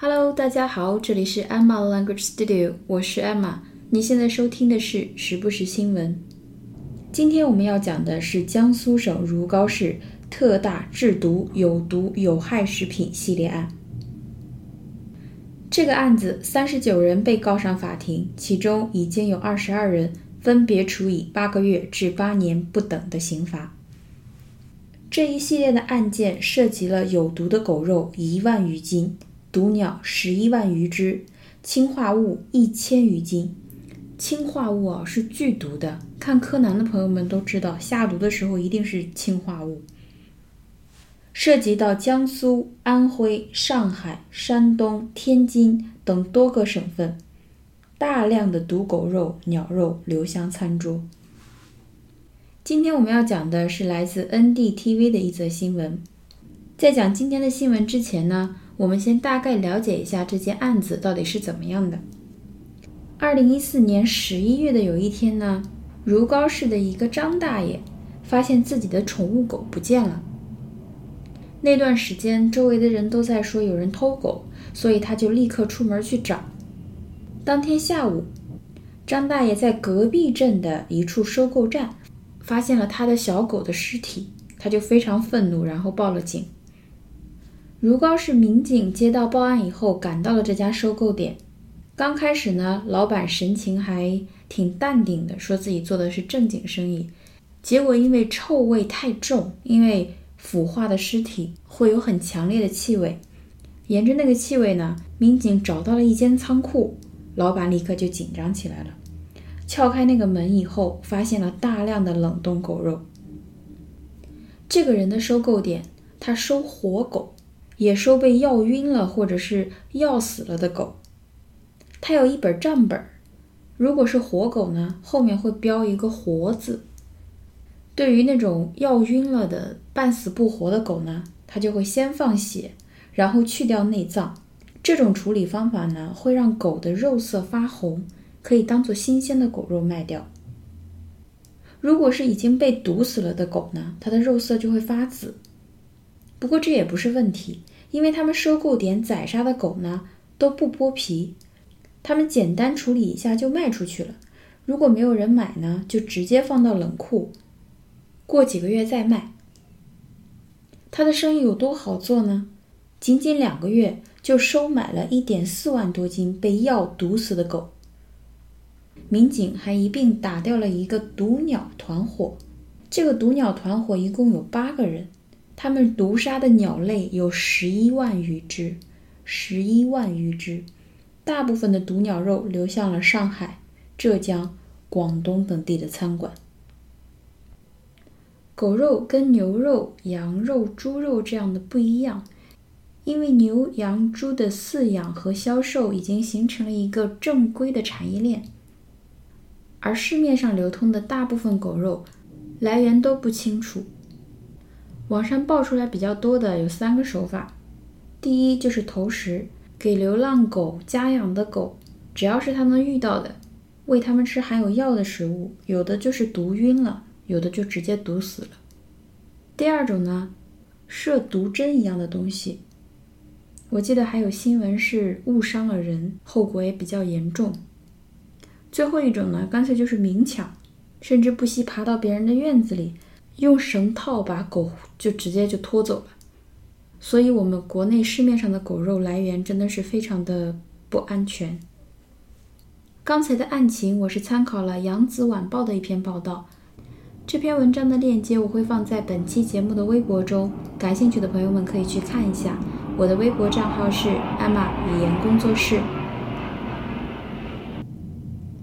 Hello，大家好，这里是 Emma Language Studio，我是 Emma。你现在收听的是时不时新闻。今天我们要讲的是江苏省如皋市特大制毒有毒有害食品系列案。这个案子，三十九人被告上法庭，其中已经有二十二人分别处以八个月至八年不等的刑罚。这一系列的案件涉及了有毒的狗肉一万余斤。毒鸟十一万余只，氰化物一千余斤。氰化物啊是剧毒的，看柯南的朋友们都知道，下毒的时候一定是氰化物。涉及到江苏、安徽、上海、山东、天津等多个省份，大量的毒狗肉、鸟肉流向餐桌。今天我们要讲的是来自 NDTV 的一则新闻。在讲今天的新闻之前呢？我们先大概了解一下这件案子到底是怎么样的。二零一四年十一月的有一天呢，如皋市的一个张大爷发现自己的宠物狗不见了。那段时间，周围的人都在说有人偷狗，所以他就立刻出门去找。当天下午，张大爷在隔壁镇的一处收购站发现了他的小狗的尸体，他就非常愤怒，然后报了警。如皋市民警接到报案以后，赶到了这家收购点。刚开始呢，老板神情还挺淡定的，说自己做的是正经生意。结果因为臭味太重，因为腐化的尸体会有很强烈的气味。沿着那个气味呢，民警找到了一间仓库，老板立刻就紧张起来了。撬开那个门以后，发现了大量的冷冻狗肉。这个人的收购点，他收活狗。也收被药晕了或者是药死了的狗，他有一本账本。如果是活狗呢，后面会标一个“活”字。对于那种药晕了的半死不活的狗呢，他就会先放血，然后去掉内脏。这种处理方法呢，会让狗的肉色发红，可以当做新鲜的狗肉卖掉。如果是已经被毒死了的狗呢，它的肉色就会发紫。不过这也不是问题，因为他们收购点宰杀的狗呢都不剥皮，他们简单处理一下就卖出去了。如果没有人买呢，就直接放到冷库，过几个月再卖。他的生意有多好做呢？仅仅两个月就收买了一点四万多斤被药毒死的狗。民警还一并打掉了一个毒鸟团伙，这个毒鸟团伙一共有八个人。他们毒杀的鸟类有十一万余只，十一万余只，大部分的毒鸟肉流向了上海、浙江、广东等地的餐馆。狗肉跟牛肉、羊肉、猪肉这样的不一样，因为牛、羊、猪的饲养和销售已经形成了一个正规的产业链，而市面上流通的大部分狗肉来源都不清楚。网上爆出来比较多的有三个手法，第一就是投食，给流浪狗、家养的狗，只要是它能遇到的，喂它们吃含有药的食物，有的就是毒晕了，有的就直接毒死了。第二种呢，射毒针一样的东西，我记得还有新闻是误伤了人，后果也比较严重。最后一种呢，干脆就是明抢，甚至不惜爬到别人的院子里。用绳套把狗就直接就拖走了，所以，我们国内市面上的狗肉来源真的是非常的不安全。刚才的案情我是参考了《扬子晚报》的一篇报道，这篇文章的链接我会放在本期节目的微博中，感兴趣的朋友们可以去看一下。我的微博账号是艾玛语言工作室。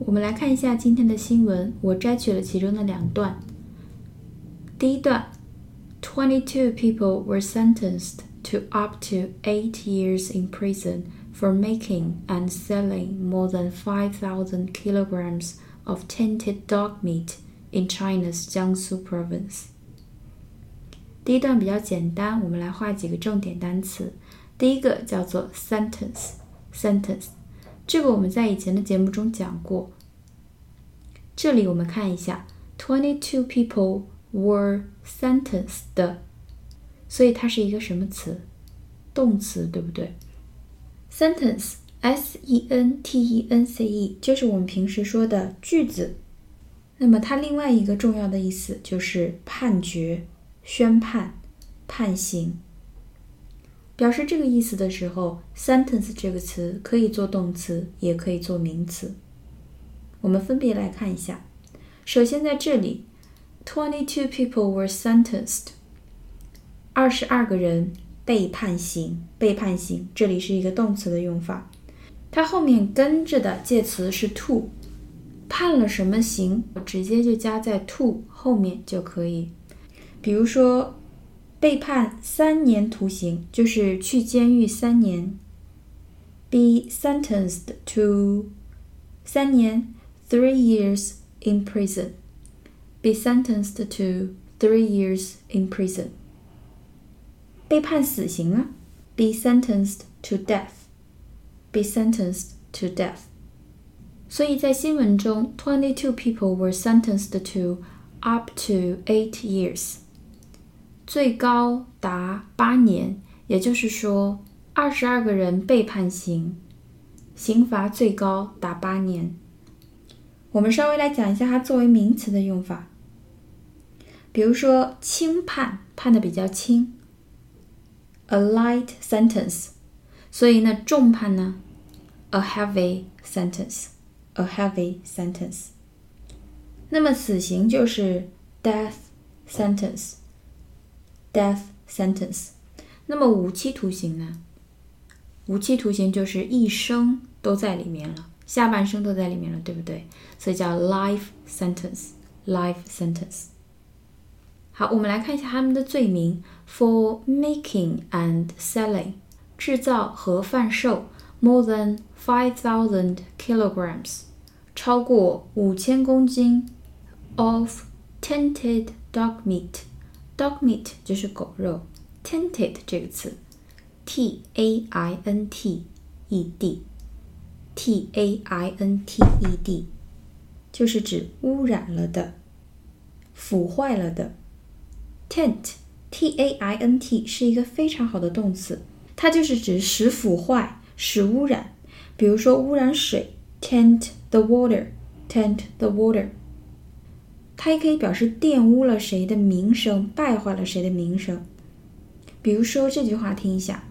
我们来看一下今天的新闻，我摘取了其中的两段。第一段，twenty-two people were sentenced to up to eight years in prison for making and selling more than five thousand kilograms of tainted dog meat in China's Jiangsu province。第一段比较简单，我们来画几个重点单词。第一个叫做 sentence，sentence，这个我们在以前的节目中讲过。这里我们看一下，twenty-two people。 were sentenced，所以它是一个什么词？动词，对不对 Sentence，s e n t e n c e，就是我们平时说的句子。那么它另外一个重要的意思就是判决、宣判、判刑。表示这个意思的时候，sentence 这个词可以做动词，也可以做名词。我们分别来看一下。首先在这里，twenty-two people were sentenced，二十二个人被判刑。被判刑，这里是一个动词的用法，它后面跟着的介词是 to，判了什么刑，直接就加在 to 后面就可以。比如说。被判三年徒刑，就是去监狱三年。Be sentenced to 三年，three years in prison. Be sentenced to three years in prison. 被判死刑了，be sentenced to death. Be sentenced to death. 所以在新闻中，twenty-two people were sentenced to up to eight years. 最高达八年，也就是说，二十二个人被判刑，刑罚最高达八年。我们稍微来讲一下它作为名词的用法。 比如说，轻判，判的比较轻，a light sentence。所以呢，重判呢，a heavy sentence，a heavy sentence。那么死刑就是 death sentence。death sentence，那么无期徒刑呢？无期徒刑就是一生都在里面了，下半生都在里面了，对不对？所以叫 life sentence，life sentence。好，我们来看一下他们的罪名：for making and selling，制造和贩售 more than five thousand kilograms，超过五千公斤 of tainted dog meat。Dog meat 就是狗肉，tainted 这个词，t a i n t e d，t a i n t e d，就是指污染了的、腐坏了的。taint，t a i n t 是一个非常好的动词，它就是指使腐坏、使污染。比如说污染水，taint the water，taint the water。它也可以表示玷污了谁的名声，败坏了谁的名声。比如说这句话，听一下：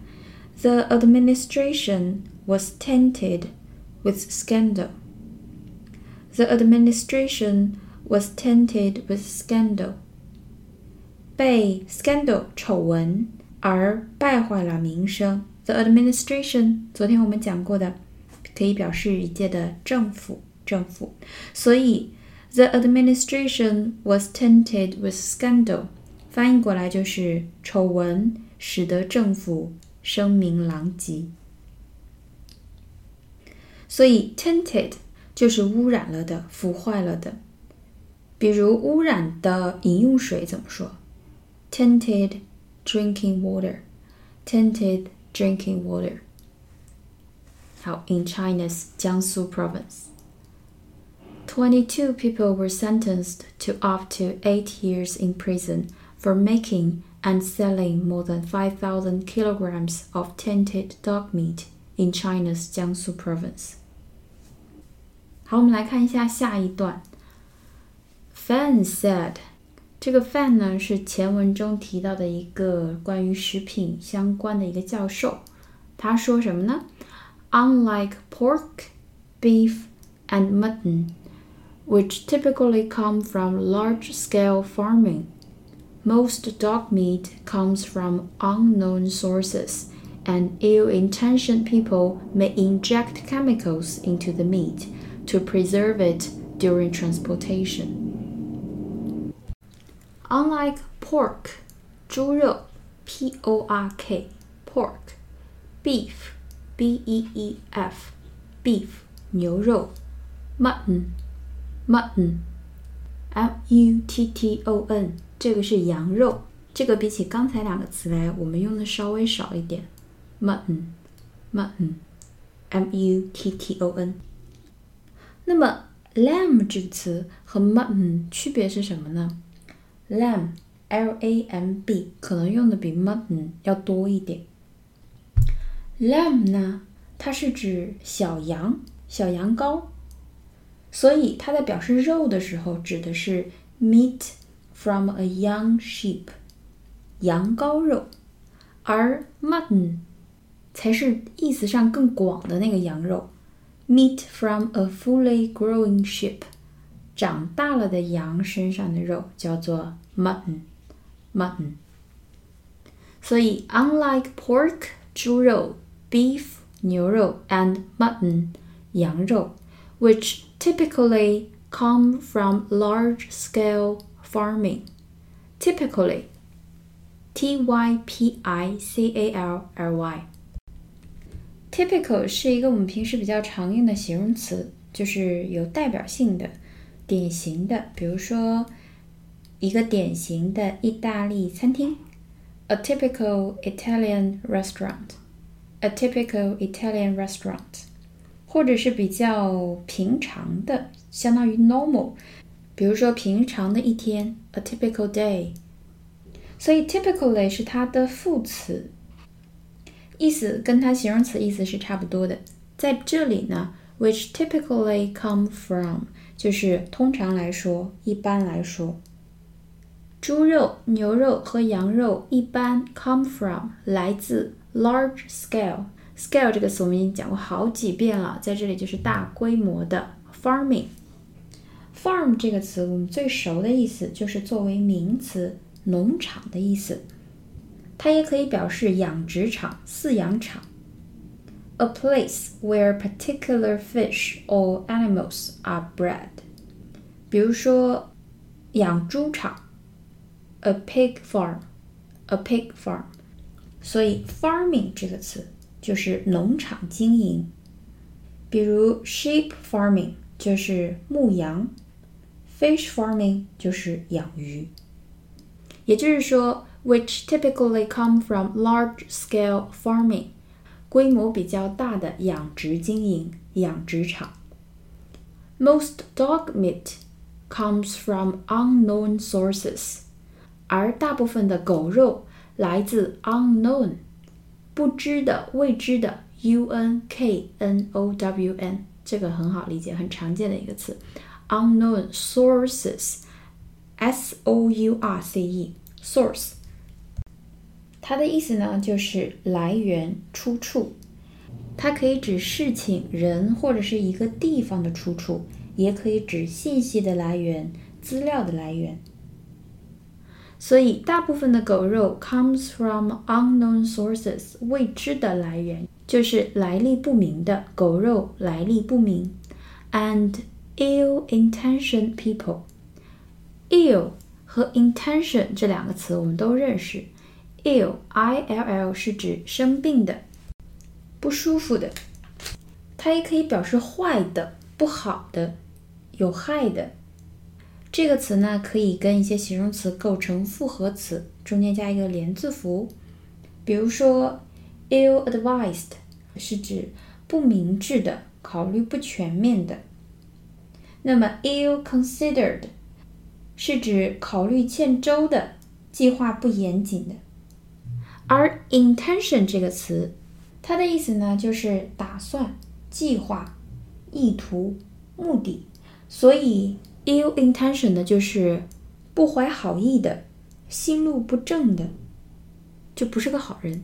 The administration was tainted with scandal. The administration was tainted with scandal. 被 scandal 丑闻而败坏了名声。The administration，昨天我们讲过的，可以表示一届的政府，政府。所以。The administration was tainted with scandal，翻译过来就是丑闻使得政府声名狼藉。所以 tainted 就是污染了的、腐坏了的。比如污染的饮用水怎么说 ？tainted drinking water，tainted drinking water。好，in China's Jiangsu province。22 people were sentenced to up to eight years in prison for making and selling more than 5,000 kilograms of tainted dog meat in China's Jiangsu province. 好，我们来看一下下一段。Fan said， 这个 Fan 呢是前文中提到的一个关于食品相关的一个教授。他说什么呢？Unlike pork, beef, and mutton which typically come from large scale farming. Most dog meat comes from unknown sources, and ill intentioned people may inject chemicals into the meat to preserve it during transportation. Unlike pork, 猪肉 P O R K, pork, beef, B E E F, beef 牛肉 mutton mutton，m u t t o n，这个是羊肉，这个比起刚才两个词来，我们用的稍微少一点。mutton，mutton，m u t t o n。那么 lamb 这个词和 mutton 区别是什么呢 ？lamb，l a m b，可能用的比 mutton 要多一点。lamb 呢 它是指小羊、小羊羔，所以它在表示肉的时候，指的是 meat from a young sheep，羊羔肉，而 mutton 才是意思上更广的那个羊肉，meat from a fully growing sheep， 长大了的羊身上的肉叫做 mutton，mutton。所以，unlike pork 猪肉，beef 牛肉，and mutton 羊肉，which typically come from large-scale farming. Typically, T Y P I C A L L Y. Typical 是一个我们平时比较常用的形容词，就是有代表性的、 典型的。比如说，一个典型的意大利餐厅。A typical Italian restaurant, a typical Italian restaurant，或者是比较平常的，相当于 normal，比如说平常的一天，a typical day。所以 typically 是它的副词，意思跟它形容词意思是差不多的。在这里呢，which typically come from 就是通常来说，一般来说。猪肉、牛肉和羊肉一般 come from 来自 large scale。scale 这个词我们已经讲过好几遍了，在这里就是大规模的 farming。farm 这个词我们最熟的意思就是作为名词农场的意思，它也可以表示养殖场、饲养场。A place where particular fish or animals are bred。比如说养猪场。A pig farm, a pig farm，所以 farming 这个词就是农场经营。比如 sheep farming 就是牧羊，fish farming 就是养鱼。也就是说，which typically come from large-scale farming， 规模比较大的养殖经营、养殖场。Most dog meat comes from unknown sources。而大部分的狗肉来自 unknown，不知的、未知的 u n k n o w n，这个很好理解，很常见的一个词。unknown sources，s o u r c e，source，它的意思呢就是来源、出处。它可以指事情、人或者是一个地方的出处，也可以指信息的来源、资料的来源。所以，大部分的狗肉 comes from unknown sources，未知的来源就是来历不明的狗肉，来历不明。And ill-intentioned people，ill 和 intention 这两个词我们都认识。Ill，i l l 是指生病的、不舒服的，它也可以表示坏的、不好的、有害的。这个词呢，可以跟一些形容词构成复合词，中间加一个连字符。比如说，ill-advised 是指不明智的、考虑不全面的。那么，ill-considered 是指考虑欠周的、计划不严谨的。而 intention 这个词，它的意思呢，就是打算、计划、意图、目的。所以。ill intention 的就是不怀好意的，心路不正的，就不是个好人。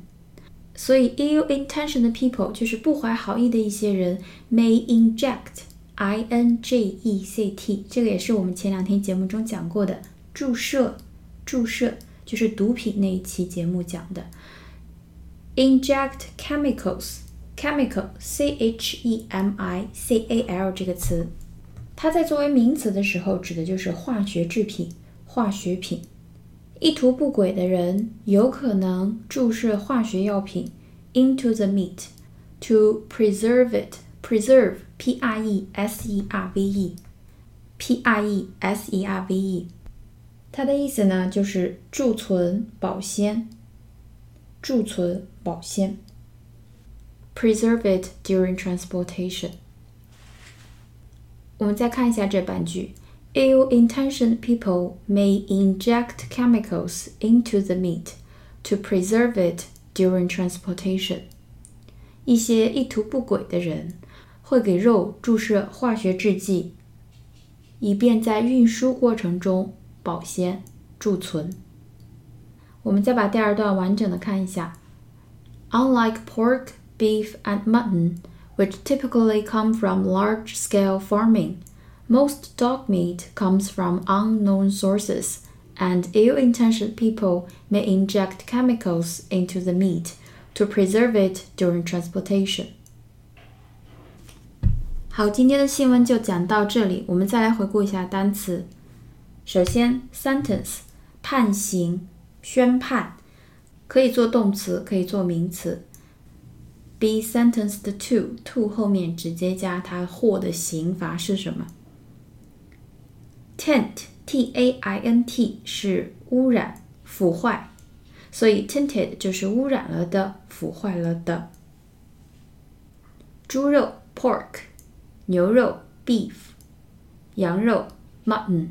所以 ill intention 的 people 就是不怀好意的一些人，may inject i n j e c t，这个也是我们前两天节目中讲过的，注射，注射就是毒品那一期节目讲的，inject chemicals，chemical c h e m i c a l 这个词。它在作为名词的时候，指的就是化学制品、化学品。意图不轨的人有可能注射化学药品 into the meat to preserve it. Preserve, P-R-E-S-E-R-V-E, P-R-E-S-E-R-V-E。它的意思呢，就是贮存、保鲜、贮存、保鲜。Preserve it during transportation. 我们再看一下这半句：Ill-intentioned people may inject chemicals into the meat to preserve it during transportation。 一些意图不轨的人会给肉注射化学制剂，以便在运输过程中 保鲜贮存。我们再把第二段完整的看一下。Unlike pork, beef, and mutton, which typically come from large-scale farming, most dog meat comes from unknown sources, and ill-intentioned people may inject chemicals into the meat to preserve it during transportation. 好，今天的新闻就讲到这里。我们再来回顾一下单词。 首先，sentence 判刑、宣判，可以做动词，可以做名词。be sentenced to to 后面直接加他获的刑罚是什么？taint t a i n t 是污染、腐坏。所以 tainted 就是污染了的、腐坏了的。猪肉 pork，牛肉 beef，羊肉 mutton，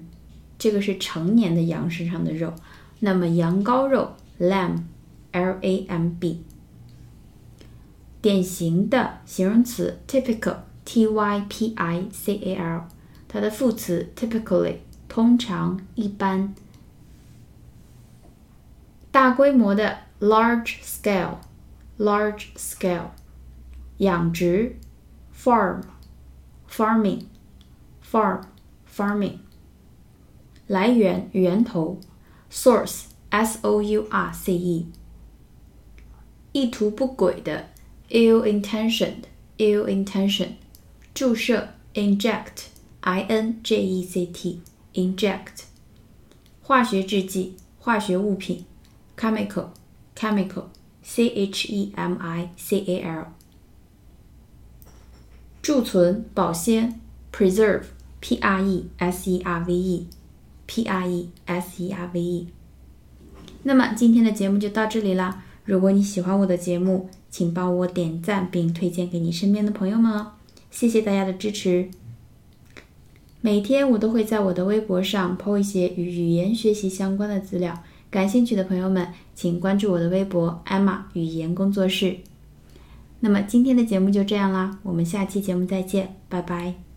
这个是成年的羊身上的肉。那么羊羔肉 lamb，l a m b。典型的形容词 typical，t y p i c a l，它的副词 typically，通常、一般。大规模的 large scale，large scale，养殖 farm，farming，farm，farming，来源源头 source，s o u r c e，意图不轨的 ill-intentioned，ill-intention，注射 inject，i n j e c t，inject，化学制剂，化学物品。chemical chemical c h e m i c a l 贮存保鲜 preserve p r e s e r v e p r e s e r v e 那么今天的节目就到这里啦。如果你喜欢我的节目，请帮我点赞并推荐给你身边的朋友们哦。谢谢大家的支持。每天我都会在我的微博上 po 一些与语言学习相关的资料。感兴趣的朋友们，请关注我的微博“艾玛语言工作室”。那么今天的节目就这样啦，我们下期节目再见，拜拜。